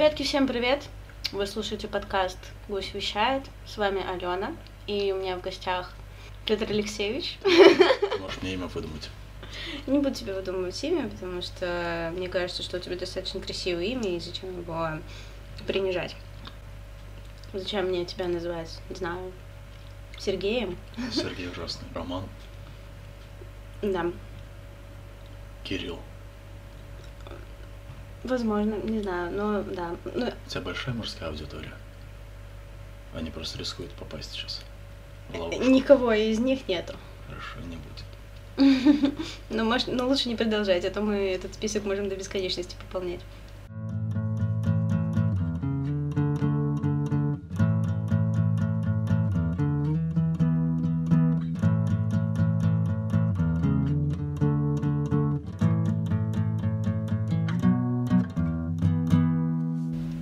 Ребятки, всем привет! Вы слушаете подкаст «Гусь вещает». С вами Алена, и у меня в гостях Петр Алексеевич. Можешь мне имя выдумать. Не буду тебе выдумывать имя, потому что мне кажется, что у тебя достаточно красивое имя, и зачем его принижать? Зачем мне тебя называть, не знаю, Сергеем? Сергей ужасный. Роман. Да, Кирилл. Возможно, не знаю, но да. Ну, У тебя большая мужская аудитория. Они просто рискуют попасть сейчас ловушку. никого из них нету. Хорошо, не будет. Ну, может, ну, лучше не продолжать, а то мы этот список можем до бесконечности пополнять.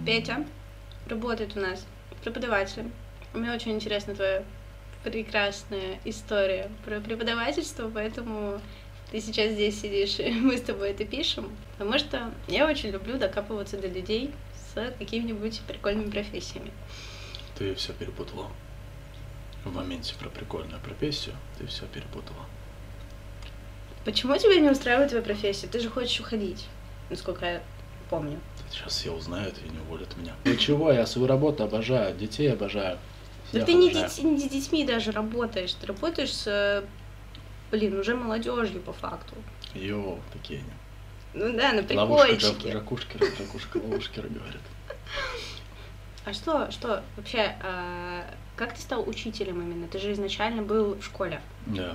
Петя работает у нас преподавателем. Мне очень интересна твоя прекрасная история про преподавательство, поэтому ты сейчас здесь сидишь, и мы с тобой это пишем, потому что я очень люблю докапываться до людей с какими-нибудь прикольными профессиями. Ты все перепутала. В моменте про прикольную профессию ты все перепутала. Почему тебя не устраивает твоя профессия? Ты же хочешь уходить, насколько я помню. Сейчас все узнают и не уволят меня. Ну чего, я свою работу обожаю, детей обожаю. Да ты не, обожаю. дети- не с детьми даже работаешь, ты работаешь с, э, блин, уже молодежью по факту. Йоу, такие они. Ну да, на Ловушка, прикольчике. жакушкера, жакушка, ловушкера говорят. А что, что вообще, а, как ты стал учителем именно? Ты же изначально был в школе. Да.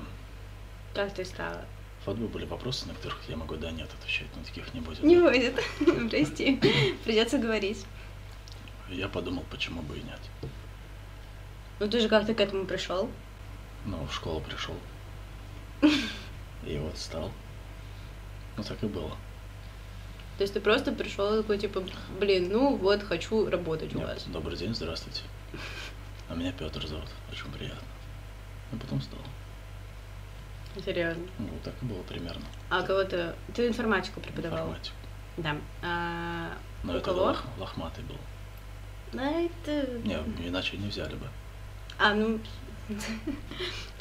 Как ты стала? Вот бы были вопросы, на которых я могу да нет отвечать, но таких не будет. Не будет. Прости. Придется говорить. Я подумал, почему бы и нет. Ну ты же как-то к этому пришел. Ну, в школу пришел. И вот стал. Ну, так и было. То есть ты просто пришел такой, типа, блин, ну вот хочу работать у Нет, вас. Добрый день, здравствуйте. А меня Петр зовут. Очень приятно. Ну, потом стал. Серьезно. Ну, так и было примерно. А кого ты... Ты информатику преподавал? Информатику. Да. А, Но у это кого? лох- лохматый был. Да, это... Не, иначе не взяли бы. А, ну...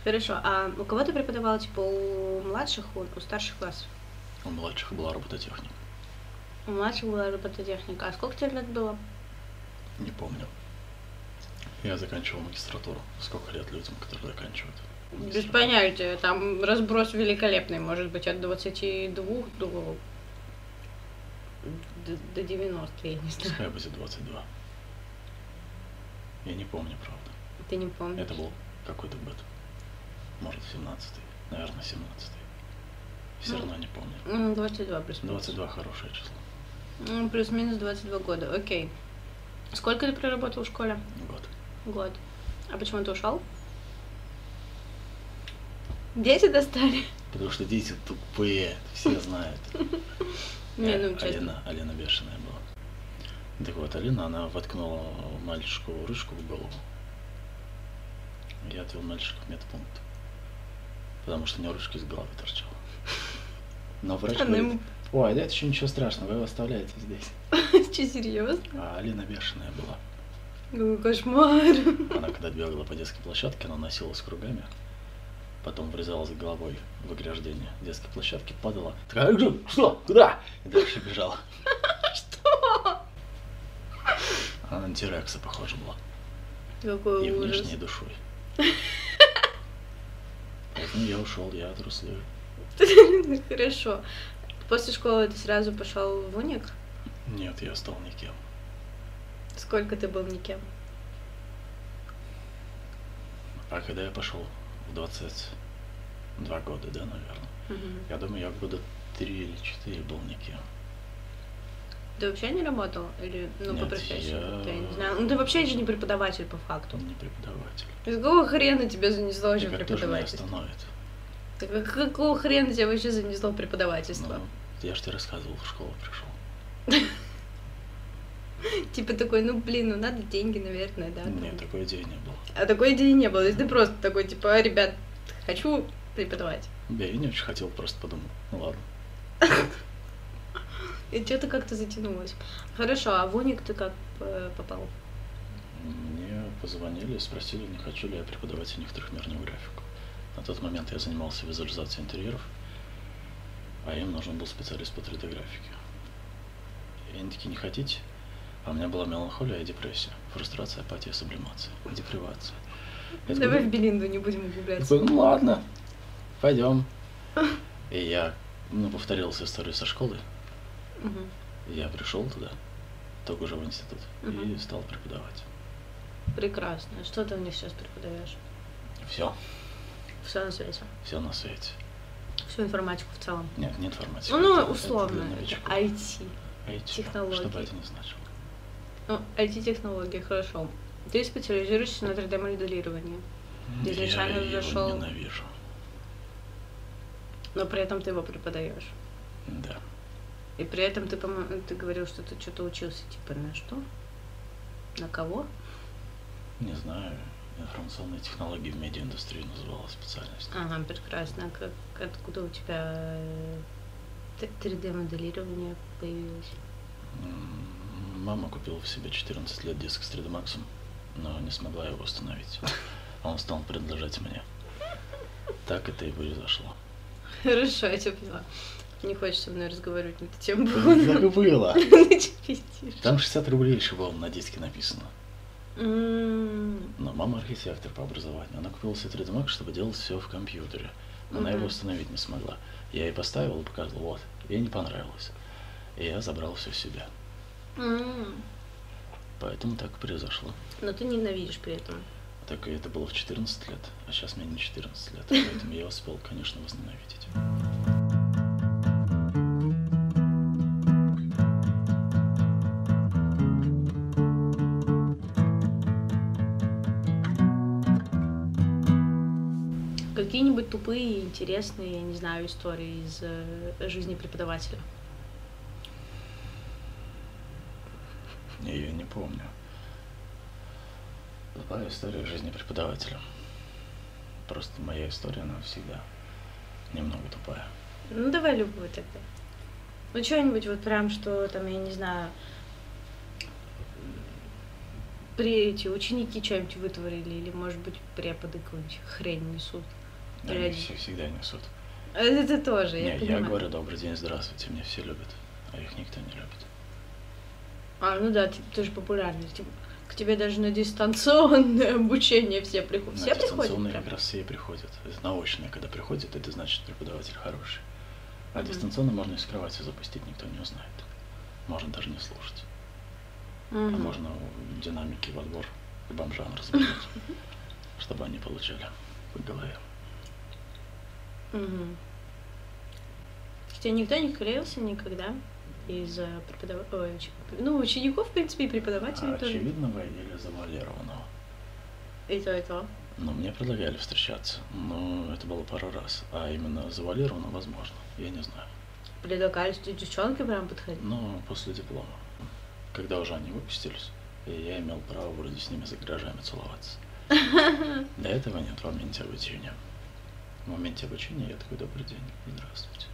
Хорошо. А у кого ты преподавал, типа, у младших, у, у старших классов? У младших была робототехника. У младших была робототехника. А сколько тебе лет было? Не помню. Я заканчивал магистратуру. Сколько лет людям, которые заканчивают? Без понятия. Там разброс великолепный, может быть, от 22 до, до, до 90, я не знаю. Пускай будет 22. Я не помню, правда. Ты не помнишь. Это был какой-то год. Может, 17-й. Наверное, 17-й. Все Ну, равно не помню. Ну, 22 плюс-минус. 22 хорошее число. Ну, плюс-минус 22 года, окей. Сколько ты проработал в школе? Год. Год. А почему ты ушел? Дети достали? Потому что дети тупые, все знают. Не, Э, ну. Алина, Алина бешеная была. Так вот, Алина, она воткнула мальчику ручку в голову. Я отвел мальчика в медпункт. Потому что у него ручка из головы торчала. Но врач Она говорит. Ой, да это еще ничего страшного, вы его оставляете здесь. Че, серьезно? а Алина бешеная была. Какой кошмар. Она когда бегала по детской площадке, она носилась кругами, потом врезалась головой в ограждение детской площадки, падала, такая, «Где? что, куда? И дальше бежала. Что? Она на Тирекса похожа была. Какой И ужас. и душой. Поэтому я ушел, я трусливый. Хорошо. После школы ты сразу пошел в уник? Нет, я стал никем. Сколько ты был никем? А когда я пошел 22 года, да, наверное, Мгм. я думаю, я года три или четыре был никем. Ты вообще не работал? Или, ну, по Нет, профессии? я- Я не знаю. Ну, ты вообще же не преподаватель по факту. Не преподаватель. Из какого хрена тебя занесло вообще в Так кто же меня преподавательство? Так какого хрена тебя вообще занесло преподавательство? Ну, я же тебе рассказывал, в школу пришел. Типа такой, ну блин, ну надо деньги, наверное, да? Нет, такой идеи не было. А такой идеи не было. То есть ты просто такой, типа, «А, ребят, хочу преподавать. Я и не очень хотел, просто подумал, ну ладно. И что-то как-то затянулось. Хорошо, а в уник ты как э, попал? Мне позвонили и спросили, не хочу ли я преподавать у них трехмерную графику. На тот момент я занимался визуализацией интерьеров, а им нужен был специалист по 3D-графике. И они такие, не хотите? А у меня была меланхолия и депрессия, фрустрация, апатия, сублимация, депривация. Я такой, Давай в «Ну, Белинду не будем углубляться. такой, ну ладно, пойдем. И я, ну, повторил всю историю со школы. И я пришел туда, только уже в институт, и Мгм. стал преподавать. Прекрасно. Что ты у них сейчас преподаешь? Все, Все на свете. все на свете. Всю информатику в целом. Нет, не информатика. Ну, это условно, это. IT. IT, технологии. Что бы это ни значило. Ну, IT-технологии, хорошо. Ты специализируешься на 3D-моделировании, Ты изначально я его зашел- ненавижу. но при этом ты его преподаешь. Да. И при этом ты, по-моему, ты говорил, что ты что-то учился, типа, на что? На кого? Не знаю, информационные технологии в медиаиндустрии называлась специальность. Ага, прекрасно. А Как, откуда у тебя э, т- 3D-моделирование появилось? Мама купила в себе 14 лет диск с 3D Max, но не смогла его установить. Он стал принадлежать мне. Так это и произошло. Хорошо, я тебя поняла. Не хочешь со мной разговаривать на эту тему. Так было. Ты чё пиздишь? Там 60 рублей еще было на диске написано. Но мама архитектор по образованию. Она купила себе 3D Max, чтобы делать все в компьютере. Она его установить не смогла. Я ей поставил и показал, вот. Ей не понравилось. И я забрал все себе. Поэтому так произошло. Но ты ненавидишь при этом. Так и это было в 14 лет, а сейчас мне не 14 лет. Поэтому я успел, конечно, возненавидеть. Какие-нибудь тупые, интересные, я не знаю, истории из э, жизни преподавателя? Я ее не помню. Тупая история жизни преподавателя. Просто моя история, она всегда немного тупая. Ну, давай любую тогда. Ну, что-нибудь вот прям, что там, я не знаю, при эти ученики что-нибудь вытворили, или, может быть, преподы какую-нибудь хрень несут. Они Ради- все всегда несут. Это тоже, я Не, я понимаю. говорю добрый день, здравствуйте, меня все любят, а их никто не любит. А, ну да, ты, ты же популярный. Типа, к тебе даже на дистанционное обучение все приходят. На Все приходят? дистанционные прям? как раз все приходят. Это научные, когда приходят, это значит преподаватель хороший. А Мгм. дистанционно можно из кровати запустить, никто не узнает. Можно даже не слушать. А Мгм. можно в динамике в отбор к бомжам разбирать, чтобы они получали по голове. Мгм. Тебя никто не клеился никогда из преподавателей? Ну, учеников, в принципе, и преподавателей А тоже. очевидного или завуалированного? И то, и то. Ну, мне предлагали встречаться, но это было пару раз. А именно завуалированно возможно, я не знаю. Предлагали, что девчонки прям подходили. Но после диплома, когда уже они выпустились, и я имел право вроде с ними за гаражами целоваться. До этого нет в моменте обучения. В моменте обучения я такой, добрый день, здравствуйте.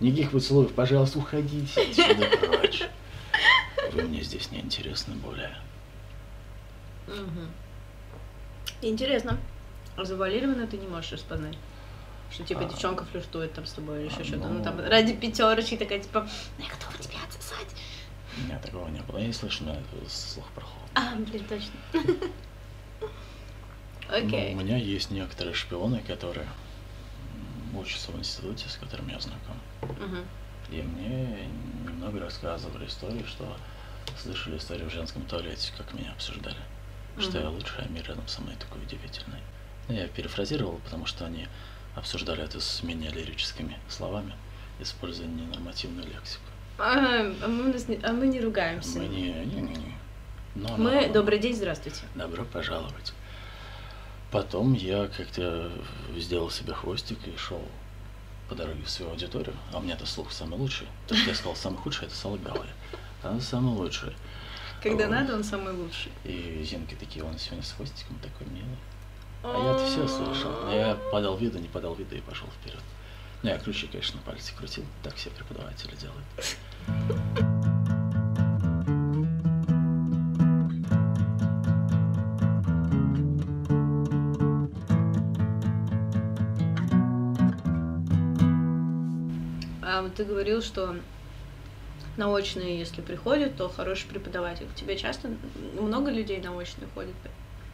Никаких поцелуев, пожалуйста, уходите отсюда прочь. Вы мне здесь не интересны более. Мгм. Интересно. А завуалированно ты не можешь распознать? Что типа А. девчонка флиртует там с тобой или еще А, что-то. Ну ну. там ради пятерочки такая типа, я готова тебя отсосать. Нет, такого не было. Я не слышу, но это слух проход. А, блин, точно. Но Окей. у меня есть некоторые шпионы, которые м, учатся в институте, с которыми я знаком. Мгм. И мне немного рассказывали истории, что слышали историю в женском туалете, как меня обсуждали. Что я лучший, а мир рядом со мной такой удивительный. Ну, я перефразировал, потому что они обсуждали это с менее лирическими словами, используя ненормативную лексику. А, а мы, нас не, а мы не ругаемся. Мы не... не, не, не. Но, Мы но- добрый день, здравствуйте. Добро пожаловать. Потом я как-то сделал себе хвостик и шел по дороге в свою аудиторию. А у меня-то слух самый лучший. То, что я сказал самый худший, это солгал я. А самый лучший. Когда Вот. надо, он самый лучший. И Зинки такие, он сегодня с хвостиком такой милый. А я-то все слышал. Я подал виду, не подал виду и пошел вперед. Не, я ключи, конечно, на пальце крутил, так все преподаватели делают. А вот ты говорил, что на очные, если приходят, то хороший преподаватель. К тебе часто много людей на очные ходят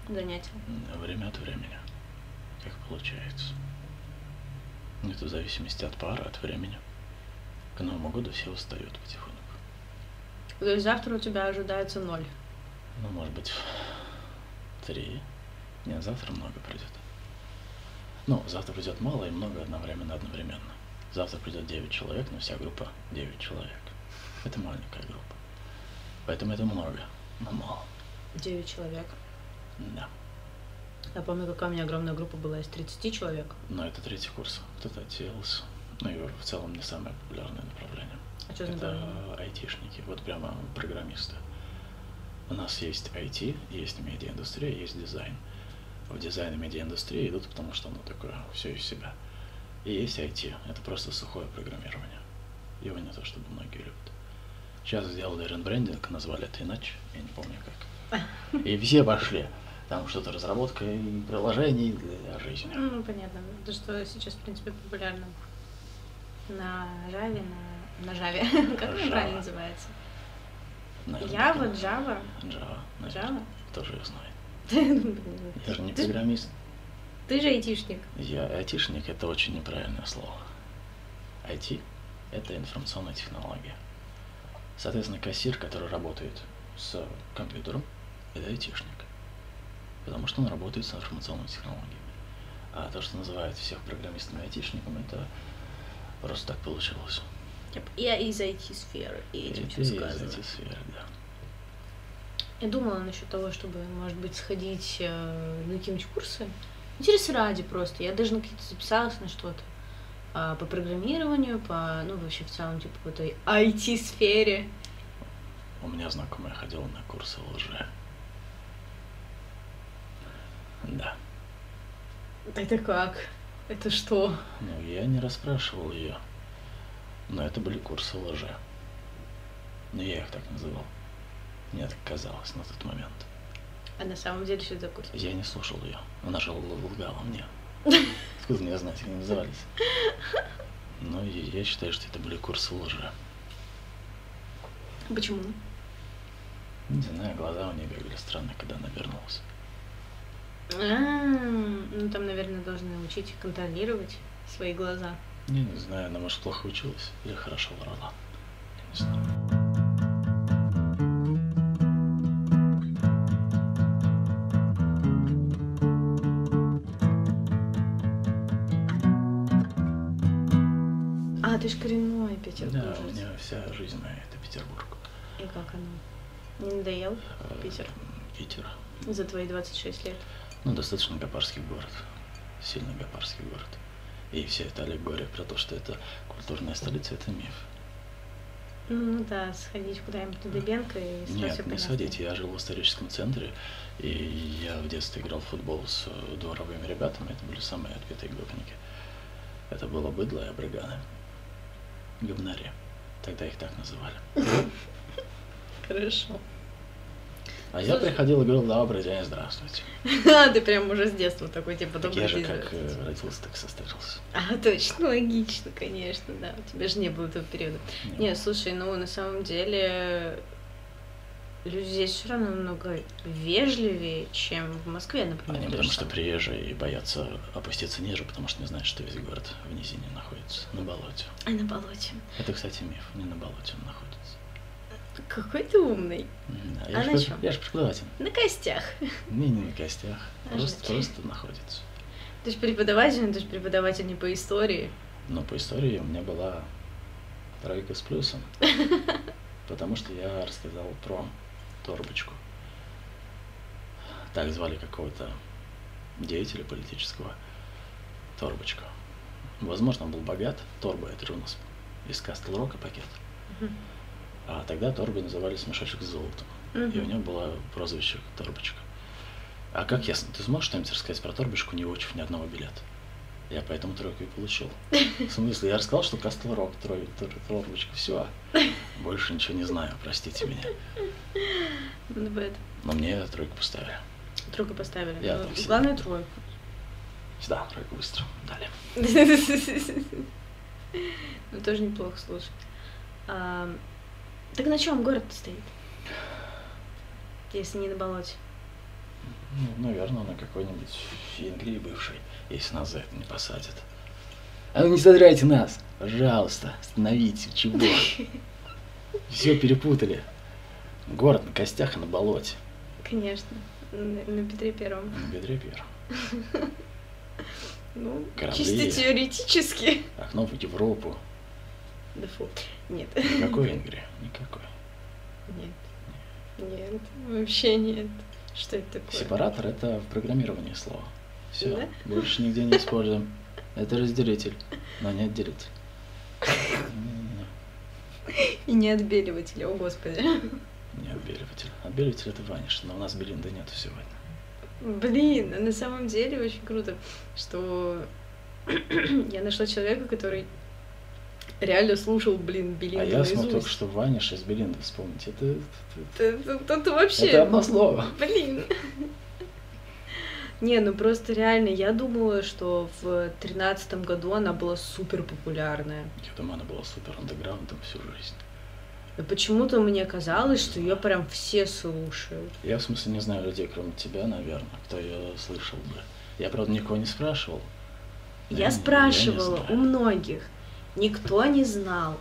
занятия? Время от времени, как получается. Это в зависимости от пары, от времени. К Новому году все устают потихоньку. То есть завтра у тебя ожидается ноль. Ну, может быть, три. Нет, завтра много придет. Ну, завтра придет мало и много одновременно, одновременно. Завтра придет 9 человек, но вся группа 9 человек. Это маленькая группа. Поэтому это много, но мало. Девять человек. Да. Я помню, какая у меня огромная группа была из 30 человек. Но это третий курс. Кто-то отсеялся. Ну и в целом не самое популярное направление. А что это айтишники, вот прямо программисты. У нас есть IT, есть медиаиндустрия, есть дизайн. В дизайн и медиаиндустрии идут, потому что оно такое все из себя. И есть IT, это просто сухое программирование. Его не то, чтобы многие любят. Сейчас сделали ребрендинг, назвали это иначе, я не помню как. И все пошли. Там что-то разработка и приложений для жизни. Ну, понятно. То, что сейчас, в принципе, популярно на Java, на, на Java. Как она Java. правильно называется? Наверное, Java, Java. Java, наверное. Java? Тоже ее знает. Я же не программист. Ты же айтишник. Я айтишник это очень неправильное слово. IT это информационная технология. Соответственно, кассир, который работает с компьютером, это айтишник. Потому что он работает с информационными технологиями. А то, что называют всех программистами айтишниками, это просто так получилось. Я из IT-сферы, и этим из. IT-сферы, да. Я думала насчет того, чтобы, может быть, сходить э, на какие-нибудь курсы. Интерес ради просто. Я даже на какие-то записалась на что-то. А, по программированию, по, ну, вообще в целом, типа, в этой IT-сфере. У меня знакомая ходила на курсы лжи. Да. Это как? Это что? Ну, я не расспрашивал ее. Но это были курсы лжи. Но я их так называл. Мне так казалось на тот момент. А на самом деле что это за курс? Я не слушал ее. Она же лгала мне. Откуда мне знать, как они назывались? Ну, и я считаю, что это были курсы лжи. Почему? Не знаю, глаза у нее бегали странно, когда она вернулась. А, ну там, наверное, должны учить контролировать свои глаза. Я не знаю, она, может, плохо училась или хорошо врала. Я не знаю. Ты ж коренной Да, петербуржец. у меня вся жизнь моя это Петербург. И как оно? Не надоел Э, Питер? Питер. За твои 26 лет? Ну, достаточно гопарский город. Сильно гопарский город. И вся эта аллегория про то, что это культурная столица, это миф. Ну да, сходить куда-нибудь на Дыбенко и сразу Нет, не понятно. сходите. Я жил в историческом центре, и я в детстве играл в футбол с э, дворовыми ребятами. Это были самые отбитые гопники. Это было быдло и абриганы. Говнари. Тогда их так называли. Хорошо. А я приходил и говорил, добрый день, здравствуйте. А, ты прям уже с детства такой, типа, Так добрый я же день, как э, родился, так состарился. А, точно, логично, конечно, да. У тебя же не было этого периода. Не Не, слушай, ну на самом деле люди здесь все равно намного вежливее, чем в Москве, например. Они то потому что приезжие и боятся опуститься ниже, потому что не знают, что весь город в низине находится, на болоте. А на болоте. Это, кстати, миф. Не на болоте он находится. Какой ты умный. Да. А Я, же, на чём? я же преподаватель. На костях. Не, не на костях. А Просто, просто находится. Ты же преподаватель, но ты же преподаватель не по истории. Но по истории у меня была тройка с плюсом. Потому что я рассказал про торбочку. Так звали какого-то деятеля политического. Торбочка. Возможно, он был богат. Торба это же у нас из Кастл Рока пакет. А тогда торбы назывались мешочек с золотом. И у него было прозвище Торбочка. А как ясно? Ты сможешь что-нибудь рассказать про Торбочку, не выучив ни одного билета? Я поэтому тройку и получил. В смысле, я рассказал, что Кастлрок, трой, трой, тройка, все. Больше ничего не знаю, простите меня. Ну. Но мне тройку поставили. Тройку поставили. Я Ну, так себе. Главное тройку. Сюда, тройку быстро. Далее. Ну, тоже неплохо, слушай. А, Так на чем город стоит? Если не на болоте. Ну, наверное, на какой-нибудь Венгрии бывшей, если нас за это не посадят. А ну не задрайте нас, пожалуйста, остановите, чего? Все перепутали. Город на костях и на болоте. Конечно. На, Петре Первом. На бедре пер. Ну, Корабли. чисто теоретически. Окно в Европу. Да фу. Нет. Никакой Венгрии, никакой. Нет. Нет. Вообще нет. Что это такое? Сепаратор это в программировании слово. Все, Да? больше нигде не используем. Это разделитель, но не отделитель. И не отбеливатель, о господи. Не отбеливатель. Отбеливатель это ваниш, но у нас Белинды нету сегодня. Блин, на самом деле очень круто, что я нашла человека, который реально слушал, блин, Белинду А я смог наизусть. только что ваниш из Белинды вспомнить. Это, это, Это, это- это вообще... это одно слово. Блин. Не, ну просто реально, я думала, что в тринадцатом году она была супер популярная. Я думаю, она была супер андеграундом всю жизнь. Но почему-то мне казалось, что ее прям все слушают. Я, в смысле, не знаю людей, кроме тебя, наверное, кто ее слышал бы. Я, правда, никого не спрашивал. Я не- спрашивала не у многих, никто не знал.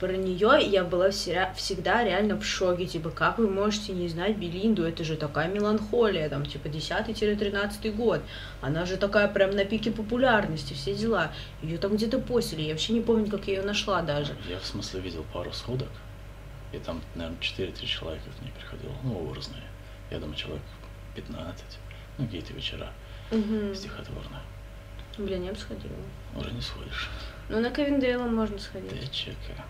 Про нее я была всегда реально в шоке, типа, как вы можете не знать Белинду, это же такая меланхолия, там, типа, 10-13 год, она же такая прям на пике популярности, все дела, ее там где-то постили, я вообще не помню, как я ее нашла даже. Я, в смысле, видел пару сходок, и там, наверное, 4-3 человека к ней приходило, ну, разные. Я думаю, человек 15, ну, какие-то вечера Мгм. стихотворные. Блин, я бы сходила. Уже не сходишь. Ну, на Ковендейла можно Ты сходить. чека.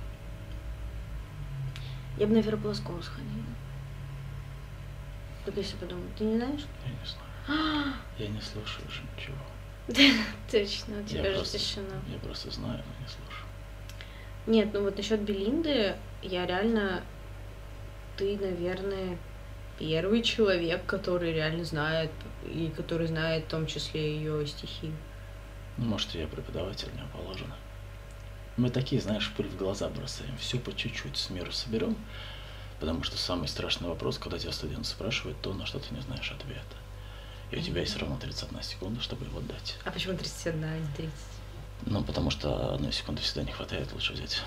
Я бы на Верополоскову сходила. Так если подумать, ты не знаешь? Я не знаю. Я не слушаю уже ничего. Точно, у Я тебя же просто- тишина. Я просто знаю, но не слушаю. Нет, ну вот насчет Белинды, я реально, ты, наверное, первый человек, который реально знает, и который знает в том числе ее стихи. Ну, может, я преподаватель, мне положено. Мы такие, знаешь, пыль в глаза бросаем. Все по чуть-чуть с миру соберем. Потому что самый страшный вопрос, когда тебя студент спрашивает то, на что ты не знаешь ответа. И у тебя есть ровно 31 секунда, чтобы его дать. А почему 31, а не 30? Ну, потому что одной секунды всегда не хватает, лучше взять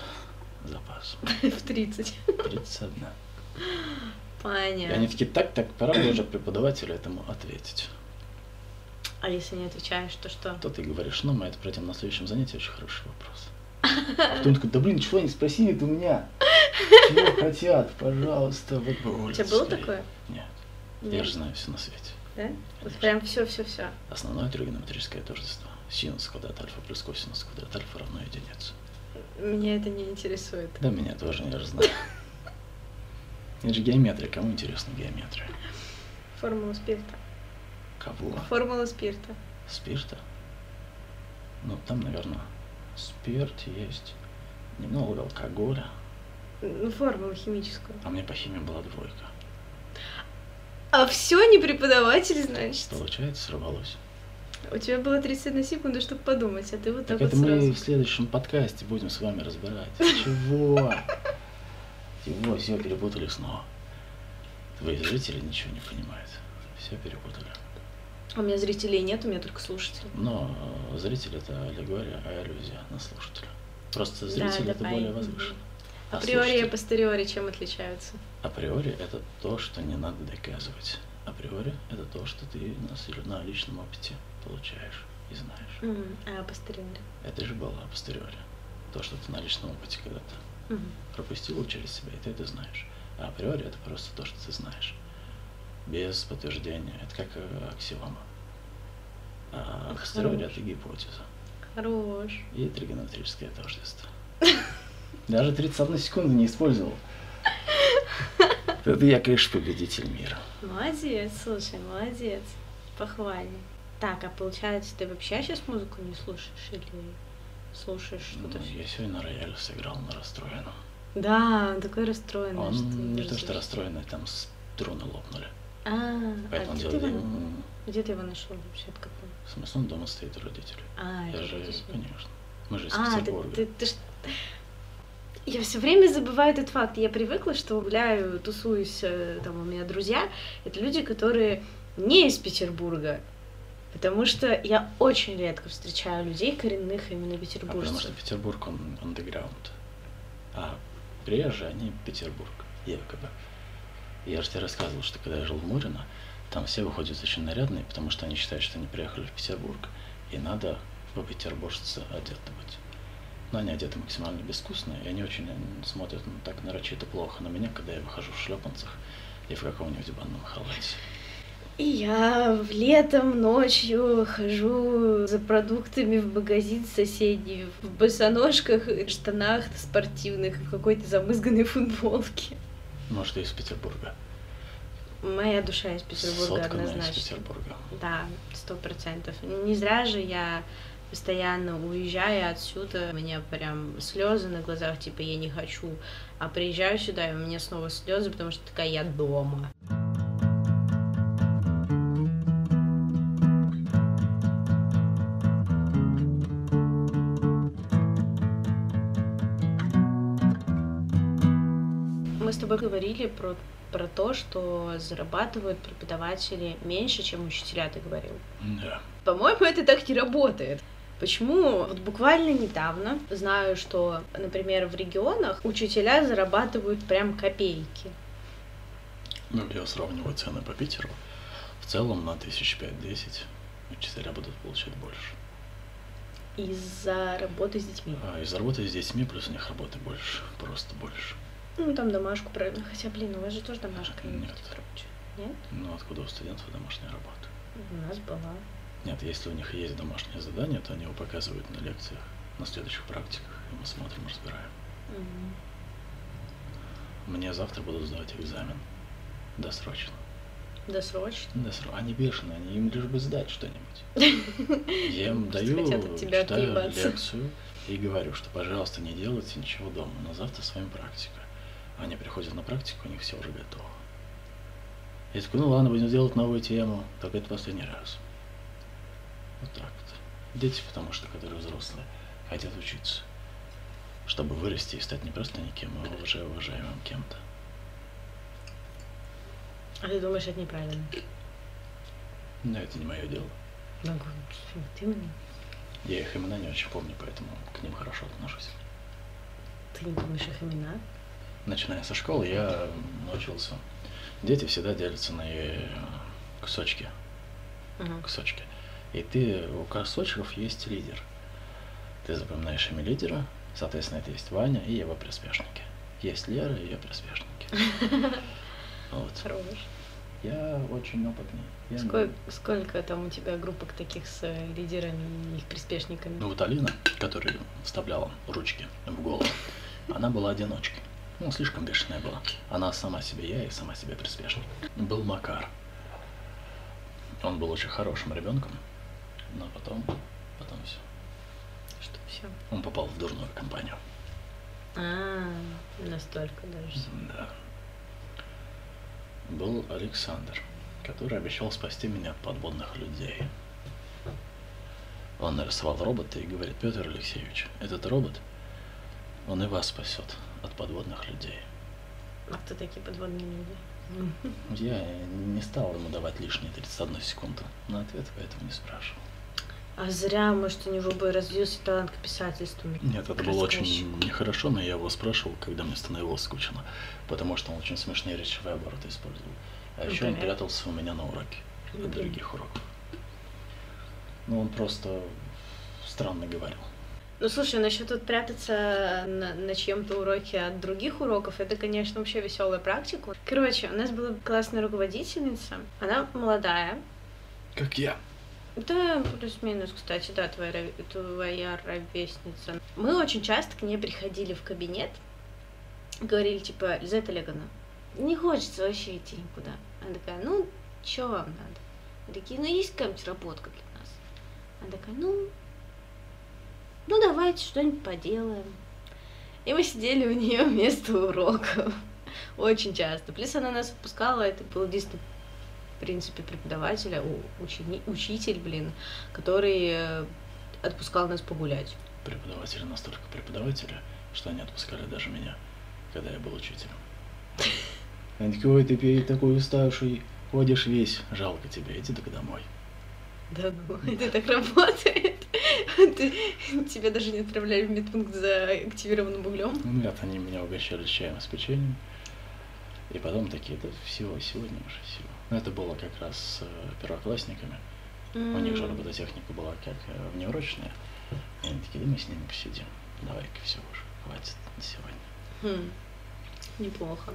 запас. В 30. 31. И Понятно. они такие, так, так, пора бы уже преподавателю этому ответить. А если не отвечаешь, то что? То ты говоришь, ну, мы это пройдем на следующем занятии, очень хороший вопрос. А потом такой, да блин, чего они спросили-то у меня? Чего хотят, пожалуйста, вот У тебя было стоит». такое? Нет, я Нет. же знаю все на свете. Да? Вот прям все, все, все. Основное тригонометрическое тождество. Синус квадрат альфа плюс косинус квадрат альфа равно единице. Меня это не интересует. Да, меня тоже, я же знаю. Это же геометрия, кому интересна геометрия? Формула спирта. Кого? Формула спирта. Спирта? Ну, там, наверное, спирт есть, немного алкоголя. Ну, формулу химическую. А мне по химии была двойка. А все не преподаватель, значит. Получается, сорвалось. У тебя было 31 секунда, чтобы подумать, а ты вот так, Так это вот мы сразу. в следующем подкасте будем с вами разбирать. Чего? Чего? Все перепутали снова. Твои зрители ничего не понимают. Все перепутали. У меня зрителей нет, у меня только слушатели. Но зритель это аллегория, а иллюзия на слушателя. Просто Да, зритель это давай. более возвышенно. А Априори и слушатель? апостериори чем отличаются? Априори это то, что не надо доказывать. Априори это то, что ты на, на личном опыте получаешь и знаешь. Мгм. А апостериори? Это же было апостериори. То, что ты на личном опыте когда-то Мгм. пропустил через себя, и ты это знаешь. А априори это просто то, что ты знаешь. Без подтверждения. Это как э, аксиома. А Хорош. это гипотеза. Хорош. И тригонометрическое тождество. Даже 31 секунду не использовал. Это я, конечно, победитель мира. Молодец, слушай, молодец. Похвально. Так, а получается, ты вообще сейчас музыку не слушаешь или слушаешь что-то? Ну, я сегодня на рояле сыграл на расстроенном. Да, он такой расстроенный. Он что не то что расстроенный, там струны лопнули. А, а Поэтому где, он ты его, где ты его нашел вообще? От? В смысле, он дома стоит у родителей. А, Я же, родители. конечно. Мы же из А, ты, Петербурга. ты, ты ж- Я все время забываю этот факт. Я привыкла, что гуляю, тусуюсь, э, там у меня друзья. Это люди, которые не из Петербурга. Потому что я очень редко встречаю людей коренных именно А потому что петербуржцев. Петербург, он андеграунд. А приезжие, они Петербург, якобы. Я же тебе рассказывал, что когда я жил в Мурино, там все выходят очень нарядные, потому что они считают, что они приехали в Петербург, и надо по-петербуржце одеты быть. Но они одеты максимально безвкусно, и они очень смотрят ну, так нарочито плохо на меня, когда я выхожу в шлепанцах и в каком-нибудь банном халате. И я в летом ночью хожу за продуктами в магазин соседний в босоножках, штанах спортивных, в какой-то замызганной футболке. Может, и из Петербурга. Моя душа из Петербурга Сотканная из однозначно. Петербурга. Да, сто процентов. Не зря же я постоянно уезжаю отсюда, у меня прям слезы на глазах, типа я не хочу, а приезжаю сюда, и у меня снова слезы, потому что такая я дома. Мы с тобой говорили про, про то, что зарабатывают преподаватели меньше, чем учителя, ты говорил. Да. По-моему, это так не работает. Почему? Вот буквально недавно знаю, что, например, в регионах учителя зарабатывают прям копейки. Ну, я сравниваю цены по Питеру. В целом на тысяч пять-десять учителя будут получать больше. Из-за работы с детьми. А из работы с детьми плюс у них работы больше, просто больше. Ну, там домашку правильно. Хотя, блин, у вас же тоже домашка Нет. есть, короче. Нет? Ну, откуда у студентов домашняя работа? У нас была. Нет, если у них есть домашнее задание, то они его показывают на лекциях, на следующих практиках, и мы смотрим, разбираем. Мгм. Мне завтра будут сдавать экзамен. Досрочно. Досрочно. Досро... Они бешеные, они им лишь бы сдать что-нибудь. Я им даю, читаю лекцию и говорю, что, пожалуйста, не делайте ничего дома, но завтра с вами практика. Они приходят на практику, у них все уже готово. Я такой, ну ладно, будем делать новую тему, только это последний раз. Вот так вот. Дети, потому что, которые взрослые, хотят учиться, чтобы вырасти и стать не просто никем, а уже уважаемым кем-то. А ты думаешь, это неправильно? Но это не мое дело. Ну, вот именно. Я их имена не очень помню, поэтому к ним хорошо отношусь. Ты не помнишь их имена? Начиная со школы я научился. Дети всегда делятся на э, кусочки. Ага. кусочки. И ты, у кусочков есть лидер. Ты запоминаешь имя лидера, соответственно, это есть Ваня и его приспешники. Есть Лера и ее приспешники. Вот. Хорош. Я очень опытный. Я Сколько, сколько там у тебя группок таких с э, лидерами и их приспешниками? Ну вот Алина, которая вставляла ручки в голову, она была одиночкой. Ну, слишком бешеная была. Она сама себе я и сама себе приспешник. Был Макар. Он был очень хорошим ребенком, но потом, потом все. Что все? Он попал в дурную компанию. А, настолько даже. Да. Был Александр, который обещал спасти меня от подводных людей. Он нарисовал робота и говорит, Петр Алексеевич, этот робот, он и вас спасет от подводных людей. А кто такие подводные люди? Я не стал ему давать лишние 31 секунду на ответ, поэтому не спрашивал. А зря, может, у него бы развился талант к писательству. Нет, это было очень нехорошо, но я его спрашивал, когда мне становилось скучно, потому что он очень смешные речевые обороты использовал. А еще он Например? прятался у меня на уроке, от Например? других уроков. Ну, он просто странно говорил. Ну, слушай, насчет вот прятаться на, на чьем-то уроке от других уроков, это, конечно, вообще веселая практика. Короче, у нас была классная руководительница. Она молодая. Как я. Да, плюс-минус, кстати, да, твоя, твоя ровесница. Мы очень часто к ней приходили в кабинет, говорили, типа, Лизавета Олеговна, не хочется вообще идти никуда. Она такая, ну, чё вам надо? Мы такие, ну, есть какая-нибудь работка для Она такая, ну, ну давайте что-нибудь поделаем. И мы сидели у нее вместо уроков. Очень часто. Плюс она нас выпускала, это был единственный в принципе, преподавателя, учени, учитель, блин, который э, отпускал нас погулять. Преподаватели настолько преподаватели, что они отпускали даже меня, когда я был учителем. Они такие, ой, ты такой уставший, ходишь весь, жалко тебе, иди только домой. Да ну, это так работает. Тебя даже не отправляли в медпункт за активированным углем? Нет, они меня угощали чаем с печеньем. И потом такие, это всего сегодня уже всего. Но это было как раз с э, первоклассниками. Mm. У них же робототехника была как э, внеурочная. И они такие, да мы с ними посидим. Давай-ка все уже, хватит на сегодня. Хм. Неплохо.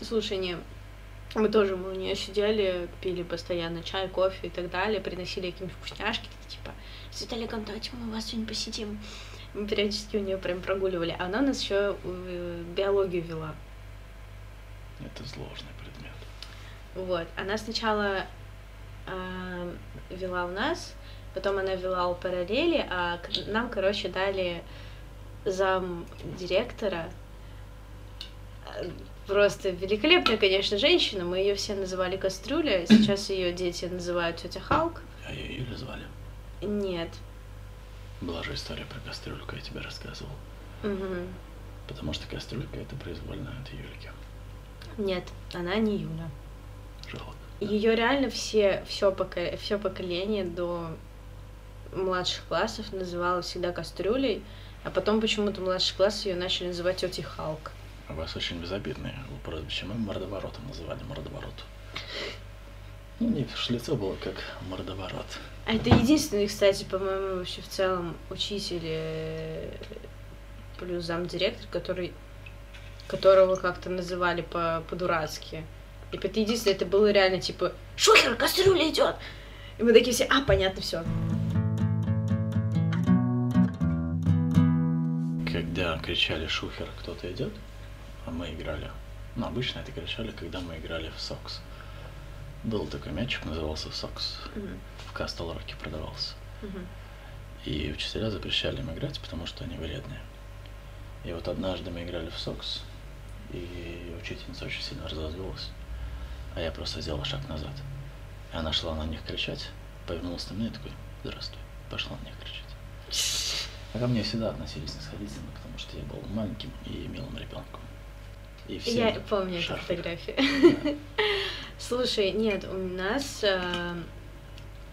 Слушай, не, мы тоже мы у нее сидели, пили постоянно чай, кофе и так далее, приносили какие-нибудь вкусняшки, типа, с Виталиком, давайте мы у вас сегодня посидим. Мы периодически у нее прям прогуливали. А она нас еще э, биологию вела. Это сложный предмет. Вот. Она сначала э, вела у нас, потом она вела у параллели, а нам, короче, дали зам директора просто великолепная, конечно, женщина. Мы ее все называли Кастрюля. Сейчас ее дети называют тетя Халк. А ее Юля звали? Нет. Была же история про кастрюльку, я тебе рассказывал. Угу. Потому что кастрюлька это произвольно от Юльки. Нет, она не Юля. Жалко. Ее реально все, все, поко... все поколение до младших классов называла всегда кастрюлей, а потом почему-то младший класс ее начали называть тетей Халк. Вас очень безобидные прозвище. Мы мордоворотом называли мордоворот. Ну, них лицо было как мордоворот. А это единственный, кстати, по-моему, вообще в целом учитель э, плюс замдиректор, который, которого как-то называли по- по-дурацки. Типа, это единственное, это было реально типа «Шухер, кастрюля идет!» И мы такие все «А, понятно, все. Когда кричали «Шухер, кто-то идет», мы играли. Ну, обычно это кричали, когда мы играли в сокс. Был такой мячик, назывался сокс. Mm-hmm. В Кастл Роке продавался. Mm-hmm. И учителя запрещали им играть, потому что они вредные. И вот однажды мы играли в сокс, и учительница очень сильно разозлилась. А я просто сделал шаг назад. И она шла на них кричать, повернулась на меня и такой, здравствуй, пошла на них кричать. А ко мне всегда относились снисходительно, потому что я был маленьким и милым ребенком. И все Я помню эту фотографию. Да. Слушай, нет, у нас э,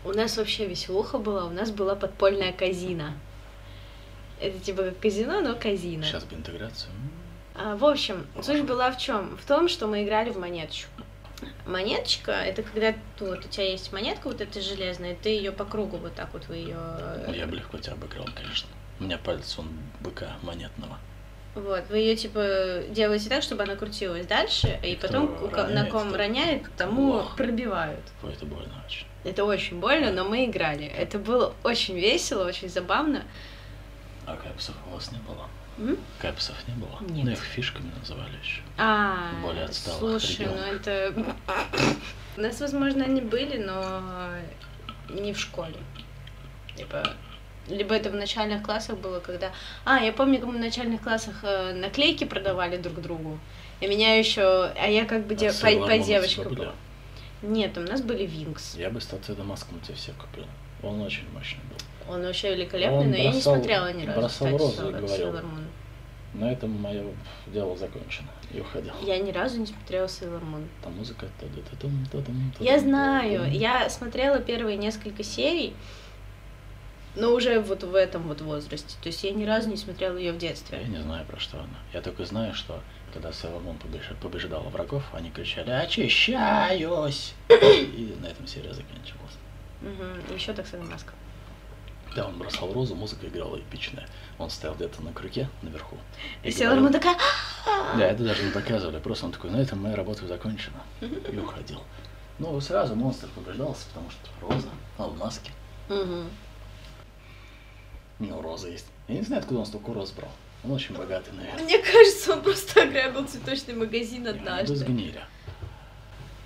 у нас вообще веселуха была, у нас была подпольная казина. Это типа как казино, но казино. Сейчас бы интеграцию. А, в общем, суть была в чем? В том, что мы играли в монеточку. Монеточка это когда ну, вот у тебя есть монетка вот эта железная, ты ее по кругу вот так вот вы ее. Ну, я бы легко тебя обыграл, конечно. У меня палец он быка монетного. Вот, вы ее типа делаете так, чтобы она крутилась дальше, и, и потом роняет, на ком роняет, тому Ох. пробивают. Ой, это больно очень. Это очень больно, но мы играли. Это было очень весело, очень забавно. А кэпсов у вас не было? М? Кэпсов не было? Нет. Ну, их фишками называли еще. А, Более отсталых слушай, регионов. ну это... У нас, возможно, они были, но не в школе. Типа, либо это в начальных классах было, когда... А, я помню, как мы в начальных классах э, наклейки продавали друг другу. И меня еще... А я как бы а де... по, по девочкам была. Нет, у нас были Винкс. Я бы статую Дамаском тебе все купил. Он очень мощный был. Он вообще великолепный, Он но бросал, я не смотрела ни разу. Бросал кстати, розы и говорил. На этом мое дело закончено. И уходил. Я ни разу не смотрела Sailor Moon. Там музыка... Я знаю. Я смотрела первые несколько серий, но уже вот в этом вот возрасте. То есть я ни разу не смотрела ее в детстве. Я не знаю, про что она. Я только знаю, что когда Селамон побеждала врагов, они кричали «Очищаюсь!» И на этом серия заканчивалась. Угу. Еще так Маска. Да, он бросал розу, музыка играла эпичная. Он стоял где-то на крюке наверху. И, и Селамон такая... Да, это даже не показывали. Просто он такой, на этом моя работа закончена. И уходил. Ну, сразу монстр побеждался, потому что роза, а в маске. Угу. У него роза есть. Я не знаю, откуда он столько роз брал. Он очень богатый, наверное. Мне кажется, он просто ограбил цветочный магазин однажды. Без гниля.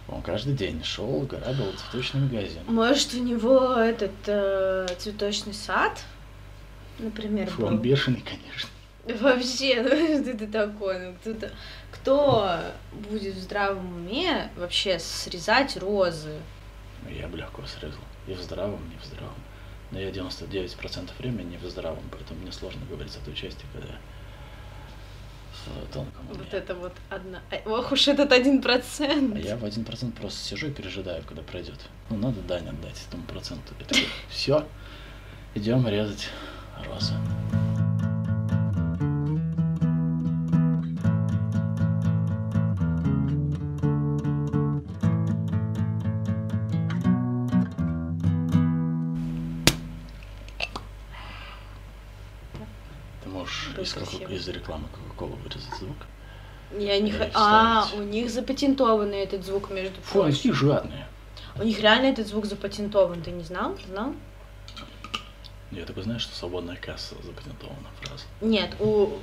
Он каждый день шел, грабил цветочный магазин. Может, у него этот э, цветочный сад, например, Фу, был? он бешеный, конечно. Вообще, ну что ты такой? Ну, кто-то... Кто будет в здравом уме вообще срезать розы? Ну, Я бы легко срезал. И в здравом, и в здравом. Но я 99% времени не в здравом, поэтому мне сложно говорить о той части, когда в тонком уме. Вот это вот одна... Ай, Ох уж этот один процент. А я в один процент просто сижу и пережидаю, когда пройдет. Ну, надо дань отдать этому проценту. Такой, все, идем резать розы. Из, из рекламы Кока-Колы вырезать звук? Я не х- А, у них запатентованный этот звук, между Фу, они прочим. жадные. У них реально этот звук запатентован, ты не знал? Знал? Я такой знаю, что свободная касса запатентована фраза. Нет, у, у-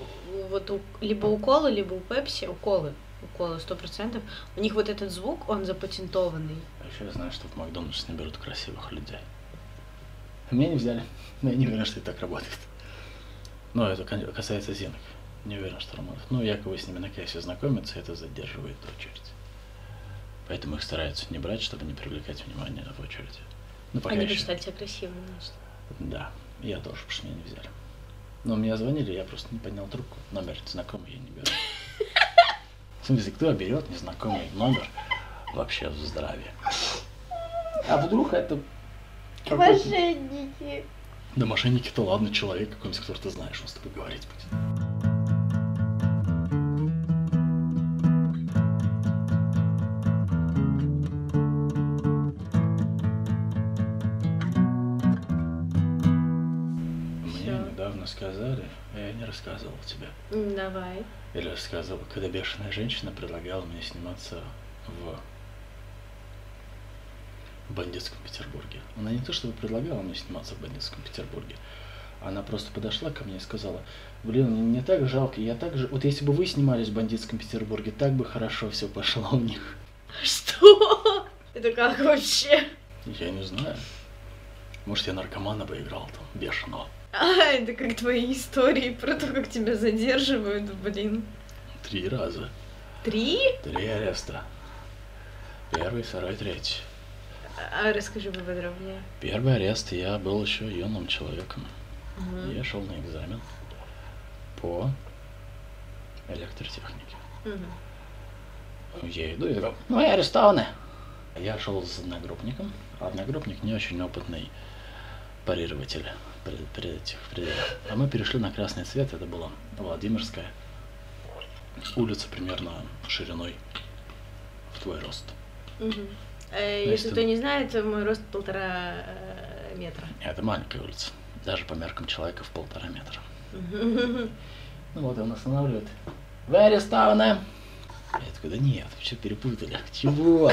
вот у, либо у колы, либо у пепси, у колы, у колы сто процентов, у них вот этот звук, он запатентованный. А еще я знаю, что в Макдональдс не берут красивых людей. Меня не взяли. Но я не уверен, что это так работает. Но это кон- касается Зинок. Не уверен, что работает. Ну, якобы с ними на кассе знакомятся, это задерживает очередь. Поэтому их стараются не брать, чтобы не привлекать внимание в очереди. Ну, пока Они еще. посчитали тебя красивым, значит. Да, я тоже, потому что меня не взяли. Но мне звонили, я просто не поднял трубку. Номер знакомый я не беру. В смысле, кто берет незнакомый номер вообще в здравии? А вдруг это какой-то... Мошенники. Да мошенники-то ладно, человек какой-нибудь, который ты знаешь, он с тобой говорить будет. Мне Всё. недавно сказали, а я не рассказывал тебе. Давай. Или рассказывал, когда бешеная женщина предлагала мне сниматься в бандитском Петербурге. Она не то чтобы предлагала мне сниматься в бандитском Петербурге, она просто подошла ко мне и сказала, блин, мне, мне так жалко, я так же, вот если бы вы снимались в бандитском Петербурге, так бы хорошо все пошло у них. Что? Это как вообще? Я не знаю. Может, я наркомана бы играл там, бешеного. А, это как твои истории про то, как тебя задерживают, блин. Три раза. Три? Три ареста. Первый, второй, третий. А расскажи поподробнее. Первый арест я был еще юным человеком. Мгм. Я шел на экзамен по электротехнике. Мгм. Я иду и такой, ну я арестованы. Я шел с одногруппником. Одногруппник не очень опытный парирователь при, при этих пределах. А мы перешли на красный цвет, это была Владимирская. Улица примерно шириной в твой рост. Мгм. Э, Значит, Если кто не знает, мой рост полтора э, метра. Это маленькая улица. Даже по меркам человека в полтора метра. Ну вот он останавливает. Вы арестованы. Я такой, да нет, что перепутали? Чего?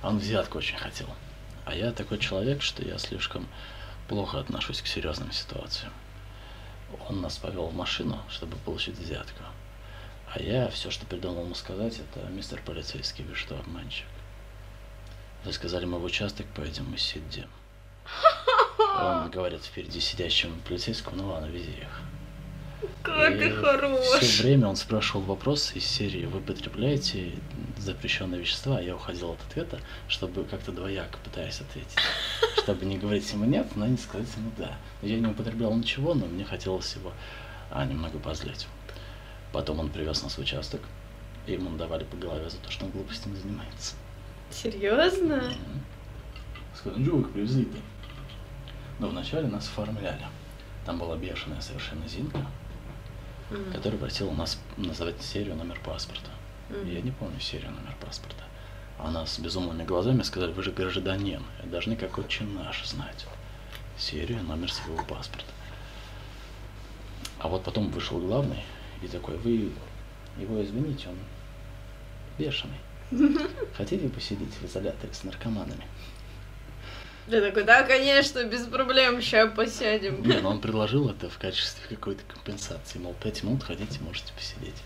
А он взятку очень хотел. А я такой человек, что я слишком плохо отношусь к серьезным ситуациям. Он нас повел в машину, чтобы получить взятку. А я все, что придумал ему сказать, это мистер полицейский, вы что, обманщик? Вы сказали, мы в участок поедем, мы сидим. Он говорит впереди сидящему полицейскому, ну ладно, вези их. Как ты И хорош. Все время он спрашивал вопросы из серии «Вы потребляете запрещенные вещества?» Я уходил от ответа, чтобы как-то двояко пытаясь ответить. Чтобы не говорить ему «нет», но не сказать ему «да». Я не употреблял ничего, но мне хотелось его а, немного позлить. Потом он привез нас в участок, и ему давали по голове за то, что он глупостями занимается. Серьезно? Мгм. Сказал, ну их привезли-то? Но вначале нас оформляли. Там была бешеная совершенно Зинка, Мгм. который просил у нас называть серию номер паспорта. Мгм. Я не помню серию номер паспорта. Она с безумными глазами сказали, вы же гражданин, должны как отче наш знать серию номер своего паспорта. А вот потом вышел главный и такой, вы его извините, он бешеный. Хотите посидеть в изоляторе с наркоманами? Я такой, да, конечно, без проблем, сейчас посядем. Не, но он предложил это в качестве какой-то компенсации. Мол, пять минут хотите, можете посидеть.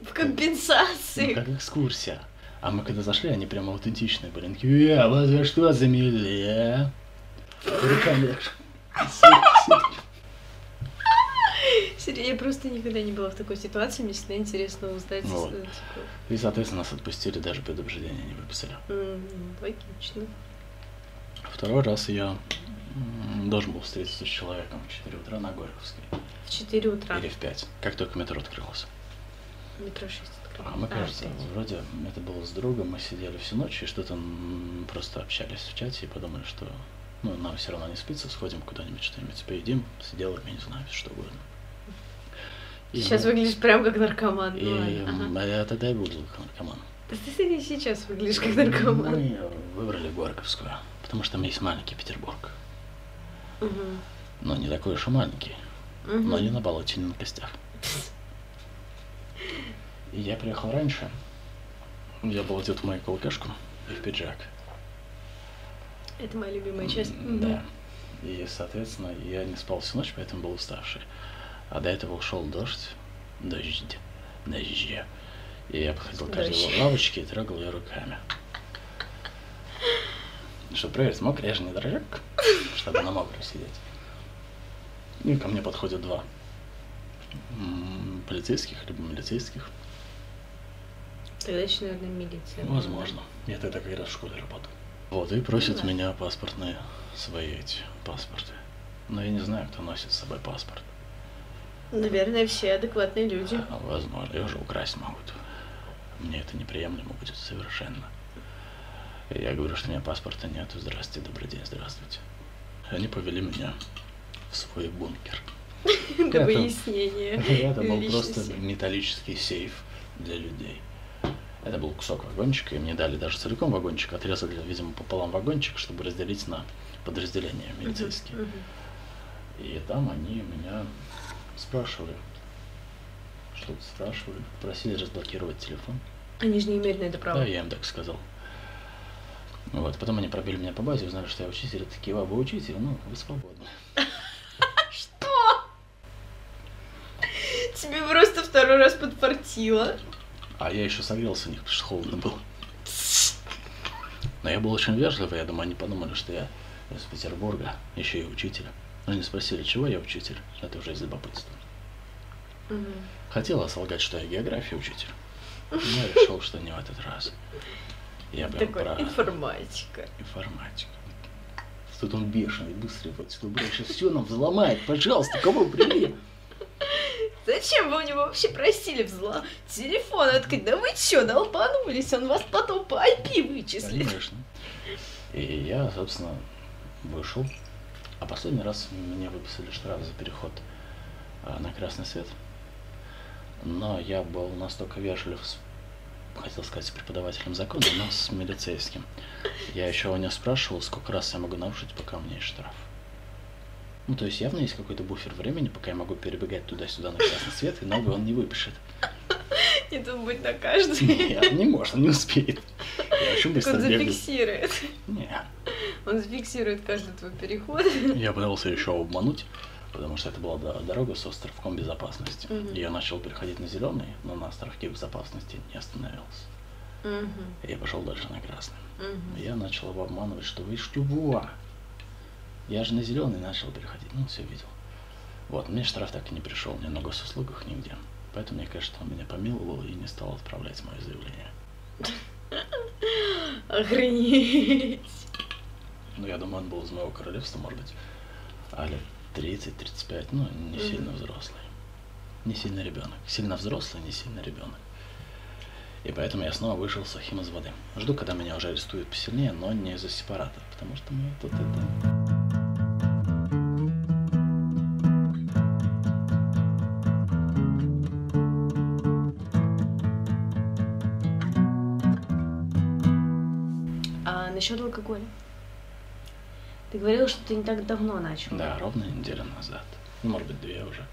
В Ну, компенсации. как экскурсия. А мы когда зашли, они прямо аутентичные были. Такие, э, а вас за что замели, а? Руками я просто никогда не была в такой ситуации, мне всегда интересно узнать. Вот. э, типа, И, соответственно, нас отпустили, даже предупреждения не выписали. м, логично. Второй раз я должен был встретиться с человеком в 4 утра на Горьковской. В 4 утра. Или в 5, как только метро открылось. Метро 6 открылось. А мы, кажется, пять. вроде это было с другом, мы сидели всю ночь и что-то просто общались в чате и подумали, что ну, нам все равно не спится, сходим куда-нибудь, что-нибудь поедим, с делами, не знаю, что угодно. И Сейчас выглядишь прям как наркоман. И ну ладно, м, ага. я тогда и выглядел как наркоман. Да ты и сейчас выглядишь как наркоман. Мы выбрали Горьковскую, потому что там есть маленький Петербург. Мгм. Но не такой уж и маленький, Мгм. но не на болоте, не на костях. И я приехал раньше. Я был одет в мою колкашку и в пиджак. Это моя любимая часть. Да. И, соответственно, я не спал всю ночь, поэтому был уставший. А до этого ушел дождь. Дождь. Дождь. И я подходил к каждой лавочке и трогал ее руками. Чтобы проверить, мокрый я же не дрожек, чтобы на мокрой сидеть. И ко мне подходят два м, полицейских, либо милицейских. Тогда еще, наверное, милиция. Возможно. Я тогда как раз в школе работал. Вот, и просят да. меня паспортные свои эти паспорты. Но я не знаю, кто носит с собой паспорт. Наверное, все адекватные люди. Возможно, же украсть могут. Мне это неприемлемо будет совершенно. Я говорю, что у меня паспорта нет. Здравствуйте, добрый день, здравствуйте. Они повели меня в свой бункер. До Это- выяснения. Это был просто металлический сейф для людей. Это был кусок вагончика, и мне дали даже целиком вагончик, отрезали, видимо, пополам вагончик, чтобы разделить на подразделения милицейские. И там они меня спрашивали, что-то спрашивали, просили разблокировать телефон. Они же не имеют на это права. Да, я им так сказал. Вот, потом они пробили меня по базе, узнали, что я учитель, и такие, «А, вы учитель, ну, вы свободны. Что? Тебе просто второй раз подфартило. А я еще согрелся у них, потому что холодно было. Но я был очень вежливый, я думаю, они подумали, что я из Петербурга, еще и учитель. Они спросили, чего я учитель? Это уже из любопытства. Мгм. Хотела солгать, что я география учитель. Но я решил, что не в этот раз. Я прям Такой, про информатика. информатику. Тут он бешеный, быстрый, вот сюда, бля, сейчас все нам взломает, пожалуйста, кого вы привели? Зачем вы у него вообще просили взлом телефон открыть? Да вы чё, долбанулись? Он вас потом по IP вычислит. Конечно. И я, собственно, вышел. А последний раз мне выписали штраф за переход а, на красный свет. Но я был настолько вежлив с, хотел сказать, с преподавателем закона, но с милицейским. Я еще у него спрашивал, сколько раз я могу нарушить, пока у меня есть штраф. Ну, то есть явно есть какой-то буфер времени, пока я могу перебегать туда-сюда на красный свет, и новый он не выпишет. Не думать на каждый. Нет, не может, он не успеет. Я очень Так быстро он бегаю. зафиксирует. Не. Он зафиксирует каждый твой переход. Я пытался еще обмануть, потому что это была до- дорога с островком безопасности. И Я начал переходить на зеленый, но на островке безопасности не остановился. И я пошел дальше на красный. мгм. Я начал его обманывать, что вы чего? Я же на зеленый начал переходить. Ну, все видел. Вот, мне штраф так и не пришел, ни на госуслугах, нигде. Поэтому мне кажется, он меня помиловал и не стал отправлять мое заявление. Охренеть. Ну, я думаю, он был из моего королевства, может быть, а лет 30-35, ну, не сильно взрослый. Не сильно ребенок. Сильно взрослый, не сильно ребенок. И поэтому я снова вышел сухим из воды. Жду, когда меня уже арестуют посильнее, но не из-за сепарата, потому что мы тут это... насчет алкоголя? Ты говорил, что ты не так давно начал. Да, ровно неделю назад. Ну, может быть, две уже.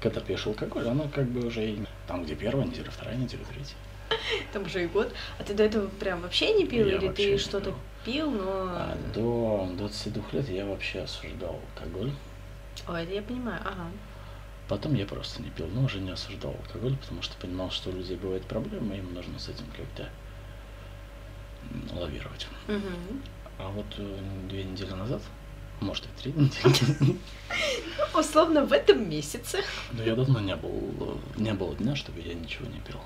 Когда пьешь алкоголь, оно как бы уже и там, где первая неделя, вторая неделя, третья. Там уже и год. А ты до этого прям вообще не пил? Я Или ты что-то пил. но... А до 22 лет я вообще осуждал алкоголь. Ой, это я понимаю, ага. Потом я просто не пил, но уже не осуждал алкоголь, потому что понимал, что у людей бывают проблемы, им нужно с этим как-то лавировать. Мгм. А вот э, две недели назад, может и три недели, Условно в этом месяце. но я давно не был, э, не было дня, чтобы я ничего не пил.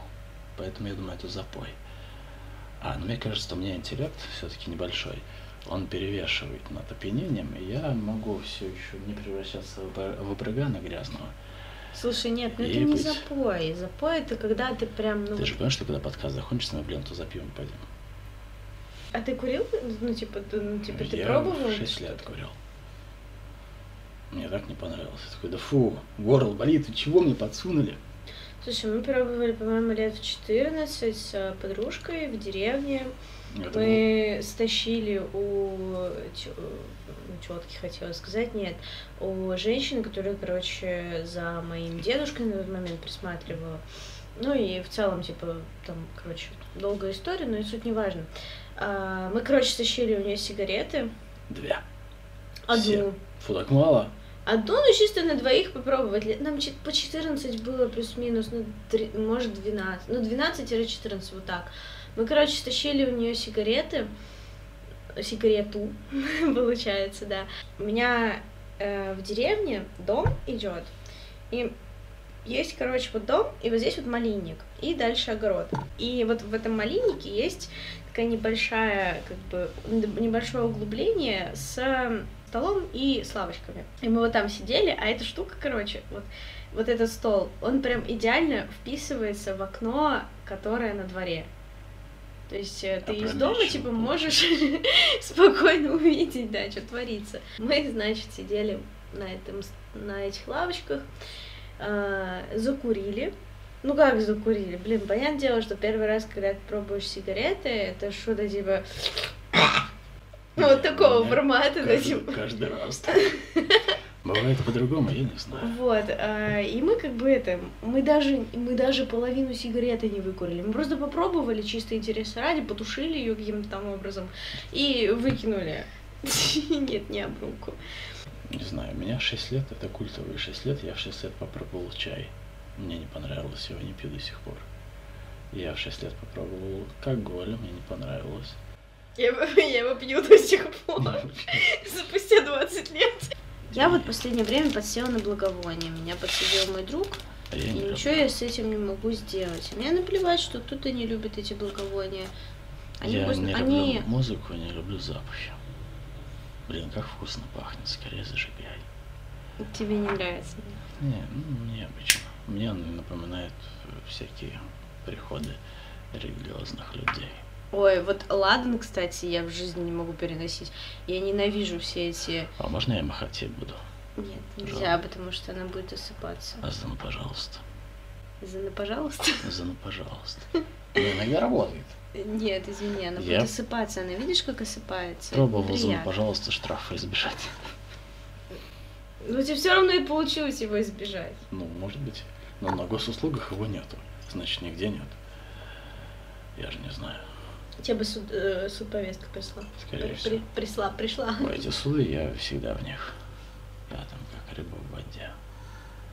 Поэтому я думаю, это запой. А, ну мне кажется, у меня интеллект все-таки небольшой. Он перевешивает над опьянением, и я могу все еще не превращаться в, ба- в брыгана грязного. Слушай, нет, ну это И не быть. запой. Запой это когда ты прям, ну... Ты же понимаешь, что когда подкаст закончится, мы, блин, то за пивом пойдем. А ты курил? Ну, типа, ты, ну, типа, ты я пробовал? 6 лет курил. Мне так не понравилось. Я такой, да фу, горло болит, вы чего мне подсунули? Слушай, мы пробовали, по-моему, лет в 14 с э, подружкой в деревне. Это был- Мы стащили у четких, хотела сказать, нет, у женщины, которая, короче, за моим дедушкой на тот момент присматривала. Ну и в целом, типа, там, короче, долгая история, но и суть не важно. А, Мы, короче, стащили у нее сигареты. Две. Одну. Все. Фу, так мало. Одну, ну, чисто на двоих попробовать. Нам по 14 было плюс-минус, ну, три- может, 12. Ну, 12-14, вот так. Мы, короче, стащили у нее сигареты. Сигарету, получается, да. У меня э, в деревне дом идет. И есть, короче, вот дом, и вот здесь вот малинник, и дальше огород. И вот в этом малиннике есть такая небольшая, как бы, небольшое углубление с столом и с лавочками. И мы вот там сидели, а эта штука, короче, вот, вот этот стол, он прям идеально вписывается в окно, которое на дворе. То есть э, ты из дома, типа, можешь спокойно увидеть, да, что творится. Мы, значит, сидели на, этом, на этих лавочках, а, закурили. Ну как закурили? Блин, понятное дело, что первый раз, когда ты пробуешь сигареты, это что-то типа... Ну, вот такого формата, да, типа... каждый раз. Бывает по-другому, я не знаю. Вот, а, и мы как бы это, мы даже, мы даже половину сигареты не выкурили. Мы просто попробовали чисто интереса ради, потушили ее каким-то там образом и выкинули. Нет, не об руку. Не знаю, у меня 6 лет, это культовые 6 лет, я в 6 лет попробовал чай. Мне не понравилось, его не пью до сих пор. Я в 6 лет попробовал алкоголь, мне не понравилось. Я, его- я его пью до сих пор. Спустя 20 лет. Я вот в последнее время подсела на благовоние. Меня подсадил мой друг, А я и не ничего люблю. я с этим не могу сделать. Мне наплевать, что кто-то не любит эти благовония. Они, я вкусно- не они- люблю музыку, не люблю запахи. Блин, как вкусно пахнет, скорее зажигай. Тебе не нравится. Не, ну, необычно. Мне он напоминает э, всякие приходы религиозных людей. Ой, вот ладан, кстати, я в жизни не могу переносить. Я ненавижу все эти... А можно я махать буду? Нет, нельзя, Пожалуйста. потому что она будет осыпаться. А за ну, пожалуйста. Зана, пожалуйста. За ну, пожалуйста. Ну, иногда работает. Нет, извини, она Я- будет осыпаться. Она видишь, как осыпается? Пробовал за ну, пожалуйста, штрафа избежать. Ну, тебе все равно и получилось его избежать. Ну, может быть. Но на госуслугах его нету. Значит, нигде нет. Я же не знаю. Тебе бы суд, э, судповестка пришла. Скорее При- всего. пришла, пришла. Ой, эти суды, я всегда в них. Я там как рыба в воде.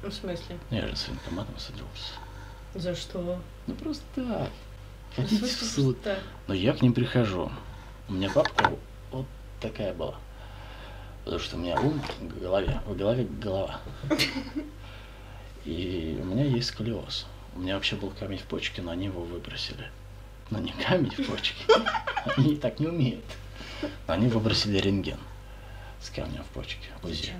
Ну, в смысле? Я же с военкоматом садился. За что? Ну просто так. Ну, в Ходите в смысле, суд. так? Но я к ним прихожу. У меня папка вот такая была. Потому что у меня ум в голове, в голове голова. И у меня есть сколиоз. У меня вообще был камень в почке, но они его выбросили. Но не камень в почке. Они так не умеют. Они выбросили рентген с камнем в почке. УЗИ. Зачем?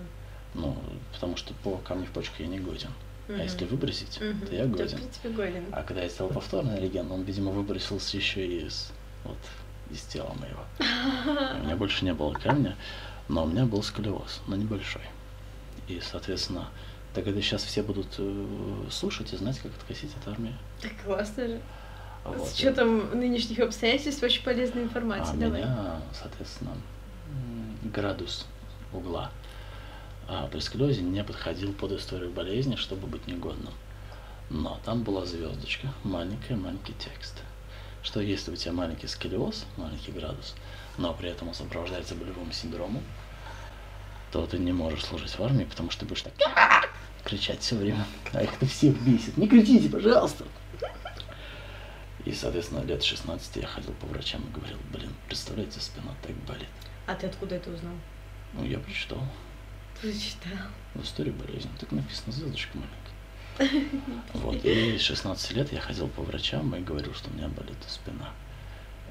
Ну, потому что по камню в почку я не годен. А если выбросить, Мгм. то я годен. принципе, годен. А когда я сделал повторный рентген, он, видимо, выбросился еще и из, вот, из тела моего. У меня больше не было камня, но у меня был сколиоз, но небольшой. И, соответственно, так это сейчас все будут э, слушать и знать, как откосить от армии. Так классно же. Вот. С учетом нынешних обстоятельств очень полезная А информация. у Давай. меня, соответственно, градус угла а, при сколиозе не подходил под историю болезни, чтобы быть негодным. Но там была звездочка, маленькая, маленький текст. Что если у тебя маленький сколиоз, маленький градус, но при этом он сопровождается болевым синдромом, то ты не можешь служить в армии, потому что ты будешь так кричать все время. А их это всех бесит. Не кричите, пожалуйста. И соответственно, лет 16 я ходил по врачам и говорил, блин, представляете, спина так болит. А ты откуда это узнал? Ну, я прочитал Прочитал. в истории болезни. Так написано, звездочка маленькая. Вот, и 16 лет я ходил по врачам и говорил, что у меня болит спина.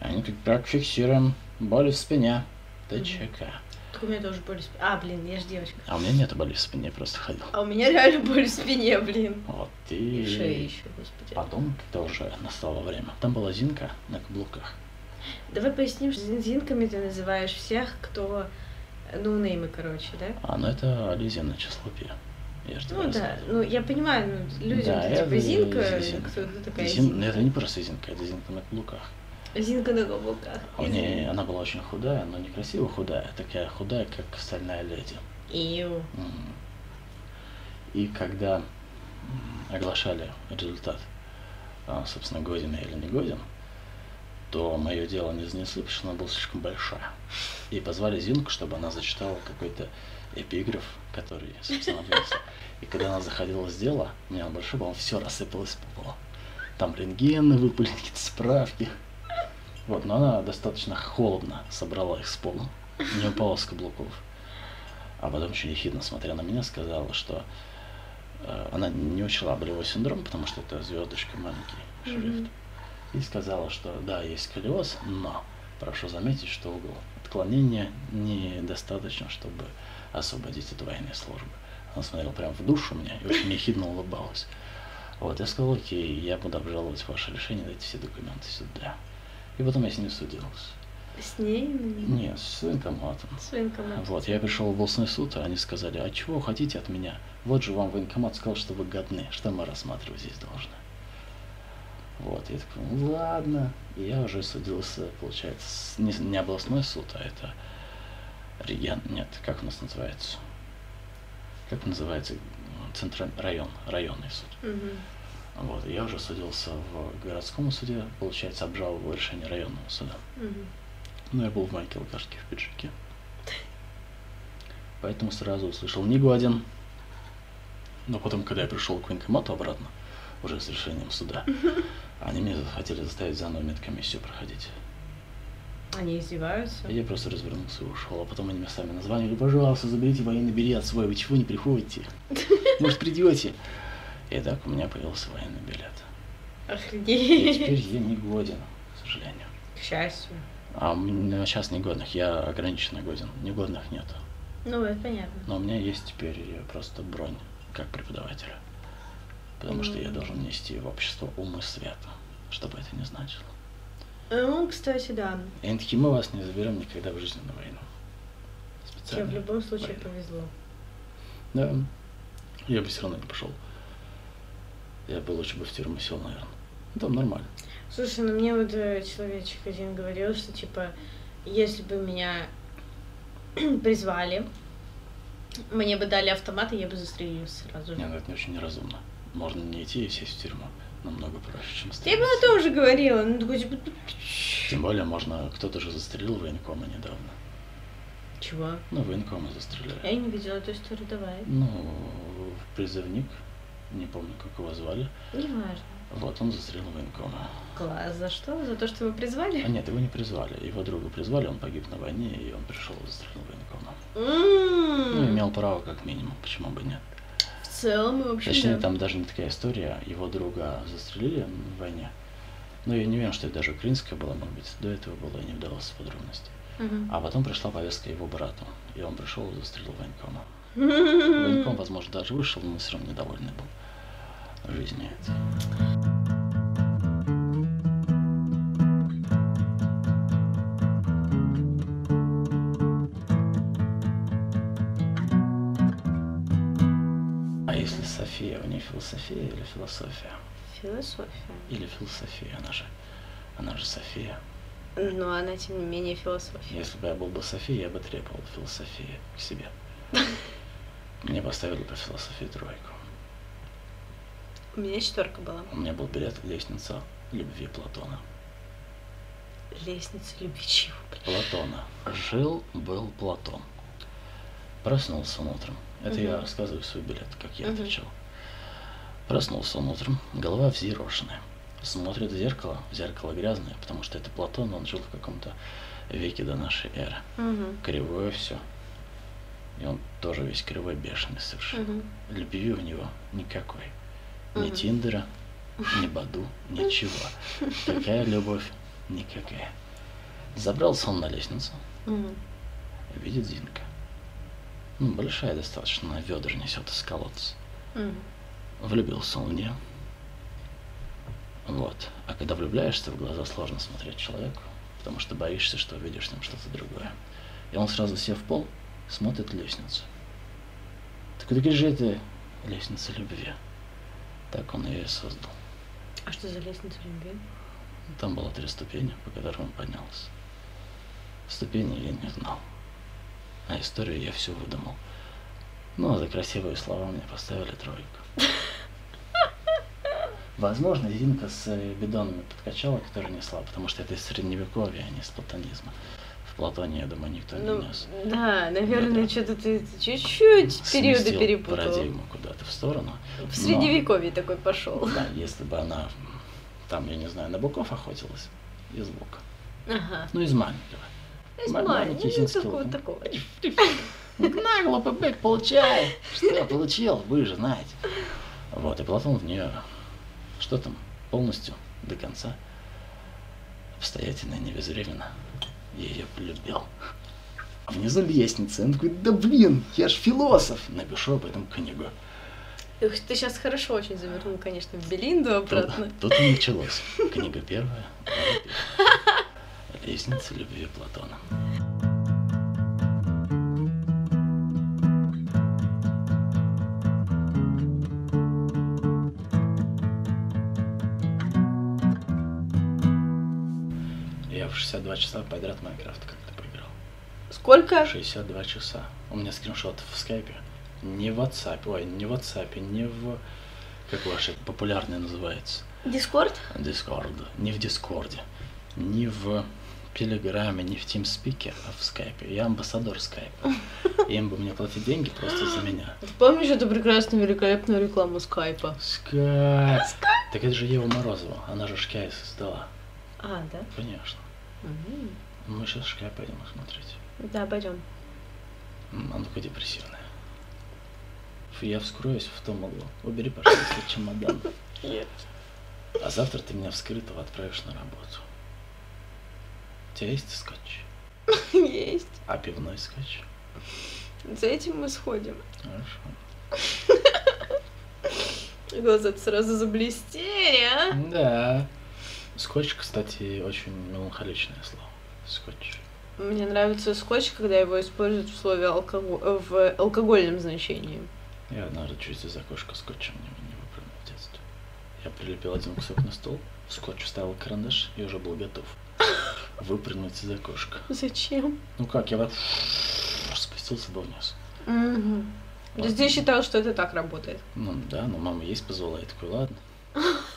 Они как так фиксируем боли в спине. ТЧК. Так у меня тоже боль в спине. А, блин, я же девочка. А у меня нет боли в спине, я просто ходил. А у меня реально боль в спине, блин. Вот, И шее и еще, господи. потом, когда уже настало время, там была Зинка на каблуках. Давай поясним, что зинзинками ты называешь всех, кто ноунеймы, короче, да? А, ну это Лизина числопия. Я же Ну да, рассказывал. ну я понимаю, ну, людям Да, ты это типа Зинка, Зинка. кто кто такая Зин- ну, Зинка? Это не просто Зинка, это Зинка на каблуках. Зинка на каблуках. У нее, она была очень худая, но не красиво худая, а такая худая, как стальная леди. М. И когда оглашали результат, а, собственно, годен я или не годен, то мое дело не занесли, потому что она была слишком большая. И позвали Зинку, чтобы она зачитала какой-то эпиграф, который, собственно, вынесла. И когда она заходила с дела, у меня большой был, все рассыпалось по полу. Там рентгены выпали, какие-то справки. Вот, но она достаточно холодно собрала их с пола, не упала с каблуков. А потом очень ехидно, смотря на меня, сказала, что э, она не учла болевой синдром, потому что это звездочка маленький шрифт. Мгм. И сказала, что да, есть сколиоз, но прошу заметить, что угол отклонения недостаточно, чтобы освободить от военной службы. Она смотрела прямо в душу меня и очень ехидно улыбалась. Вот, я сказал, окей, я буду обжаловать ваше решение, дайте все документы сюда. И потом я с ней судился. С ней? Нет, с военкоматом. С военкоматом. Вот, я пришел в областной суд, а они сказали, а чего вы хотите от меня? Вот же вам военкомат сказал, что вы годны, что мы рассматривать здесь должны. Вот, я такой, ну ладно. И я уже судился, получается, не, не областной суд, а это регион, нет, как у нас называется? Как называется? Центральный район, районный суд. Мгм. Вот, я уже судился в городском суде, получается, обжаловал решение районного суда. Мгм. Ну, я был в майке алкашке в пиджаке. Поэтому сразу услышал не годен. Но потом, когда я пришел к военкомату обратно, уже с решением суда, они меня хотели заставить заново медкомиссию проходить. Они издеваются? Я просто развернулся и ушел. А потом они мне сами названивали, пожалуйста, заберите военный билет свой, вы чего не приходите? Может, придете? И так у меня появился военный билет. И Охренеть. теперь я не годен, к сожалению. К счастью. А сейчас негодных, я ограниченно годен. Негодных нет. Ну, это понятно. Но у меня есть теперь просто бронь как преподавателя. Потому что я должен нести в общество умы света, что бы это ни значило. Ну, кстати, да. И они такие, мы вас не заберем никогда в жизни на войну. Тебе в Специально. любом случае Войну. повезло. Да. Я бы все равно не пошел. Я бы лучше бы в тюрьму сел, наверное. Ну, там нормально. Слушай, ну мне вот э, человечек один говорил, что типа, если бы меня призвали, мне бы дали автомат, и я бы застрелился сразу Не, же. ну это не очень неразумно. Можно не идти и сесть в тюрьму. Намного проще, чем Я бы стрелять. о том же говорила. Ну, такой, типа, Тем более, можно... Кто-то же застрелил военкома недавно. чего? Ну, военкома застрелили. Я не видела эту историю, давай. Ну, призывник, не помню, как его звали. Не важно. Вот, он застрелил военкома. Класс. За что? За то, что его призвали? А нет, его не призвали. Его друга призвали, он погиб на войне, и он пришел и застрелил военкома. М. Ну, имел право как минимум, почему бы нет. В целом, в общем, Точнее, да. там даже не такая история. Его друга застрелили в войне. Но я не уверен, что это даже украинская была, может быть. До этого было, я не вдавался в подробности. Мгм. А потом пришла повестка его брату, и он пришел и застрелил военкома. Военком, возможно, даже вышел, но все равно недовольный был этой. А если София, у нее философия или философия? Философия. Или философия, она же, она же София. Но она, тем не менее, философия. Если бы я был бы Софией, я бы требовал философии к себе. Мне поставили по философии тройку. У меня четверка была. У меня был билет «Лестница любви Платона». Лестница любви чего? Платона. Жил был Платон. Проснулся он утром. Это я Мгм. рассказываю свой билет, как я Мгм. отвечал. Проснулся он утром, голова взъерошенная. смотрит в зеркало, зеркало грязное, потому что это Платон, он жил в каком-то веке до нашей эры. Мгм. Кривое все. И он тоже весь кривой, бешеный совершенно. Мгм. Любви у него никакой. Ни. Тиндера, ни Баду, ничего. Какая любовь? Никакая. Забрался он на лестницу, видит Зинка. Ну, большая достаточно, она ведра несет из колодца. Влюбился он в нее. Вот. А когда влюбляешься, в глаза сложно смотреть человеку, потому что боишься, что увидишь ним что-то другое. И он сразу сев в пол, смотрит лестницу. Так где же это лестница любви? Так он ее и создал. А что за лестница любви? Там было три ступени, по которым он поднялся. Ступени я не знал. А историю я всю выдумал. Ну, а за красивые слова мне поставили тройку. Возможно, Зинка с бидонами подкачала, которые несла, потому что это из средневековья, а не с платонизма. В Платоне, я думаю, никто Ну, не нес. да, наверное, что-то ты чуть-чуть периоды перепутал. парадигму куда-то в сторону. В средневековье такой пошел. Да, если бы она там, я не знаю, на быков охотилась, из лука. Ага. Ну, из маленького. Из Ма- маленького, ну, такого, лук. такого. Нагло, побег, получай. Что получил, вы же знаете. Вот, и Платон в нее, что там, полностью, до конца, обстоятельно и невизревенно, я ее полюбил. А внизу лестница, он такой, да блин, я ж философ, напишу об этом книгу. Ух, ты сейчас хорошо очень завернул, конечно, в Белинду Тут, обратно. тут и началось. Книга первая. Лестница любви Платона. 62 часа подряд Майнкрафт как-то поиграл. Сколько? 62 часа. У меня скриншот в скайпе. Не в WhatsApp, ой, не в WhatsApp, не в... Как ваше популярное называется? Дискорд? Discord. Не в Дискорде. Не в Телеграме, не в TeamSpeak, а в скайпе. Я амбассадор скайпа. Им бы мне платить деньги просто за меня. Ты помнишь эту прекрасную, великолепную рекламу скайпа? Скайп. Так это же Ева Морозова. Она же Шкай создала. А, да? Конечно. Мгм. Мы сейчас Шкай пойдем смотреть. Да, пойдем. Она такая депрессивная. Я вскроюсь в том углу. Убери, пожалуйста, чемодан. Нет. А завтра ты меня вскрытого отправишь на работу. У тебя есть скотч? Есть. А пивной скотч? За этим мы сходим. Хорошо. Глаза сразу заблестели, а? Да. Скотч, кстати, очень меланхоличное слово. Скотч. Мне нравится скотч, когда его используют в слове алкого- в алкогольном значении. Я однажды чуть из окошка скотчем не, не выпрыгнул в детстве. Я прилепил один кусок на стол, в скотч вставил карандаш и уже был готов выпрыгнуть из окошка. Зачем? Ну как, я вот спустился бы вниз. Угу. Ты считал, что это так работает? Ну да, но мама есть позвала, я такой, ладно.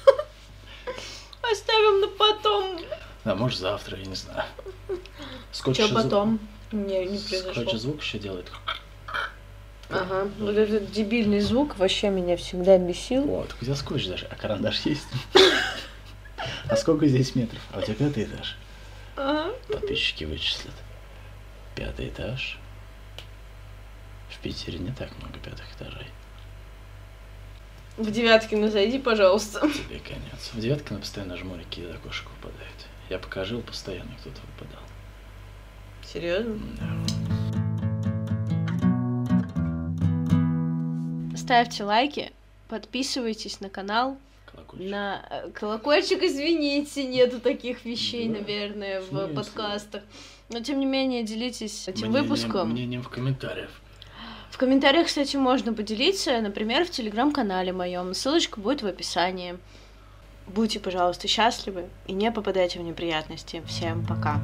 Оставим на потом. Да, может завтра, я не знаю. Скотч Что потом? Не, не Скотч произошло. звук еще делает. Ага, вот этот дебильный звук вообще меня всегда бесил. Вот, у тебя скотч даже, а карандаш есть. А сколько здесь метров? А у тебя пятый этаж. Подписчики вычислят. Пятый этаж. В Питере не так много пятых этажей. В Девяткино зайди, пожалуйста. Тебе конец. В девятке на постоянно жмурики из окошек выпадают. Я пока жил, постоянно кто-то выпадал. Серьезно? Да. Ставьте лайки, подписывайтесь на канал, Колокольчик. на э, колокольчик, извините, нету таких вещей, Да. наверное, В смысле? подкастах. Но тем не менее, делитесь этим Мнением- выпуском. Мнением в комментариях. В комментариях, кстати, можно поделиться, например, в телеграм-канале моем. Ссылочка будет в описании. Будьте, пожалуйста, счастливы и не попадайте в неприятности. Всем пока.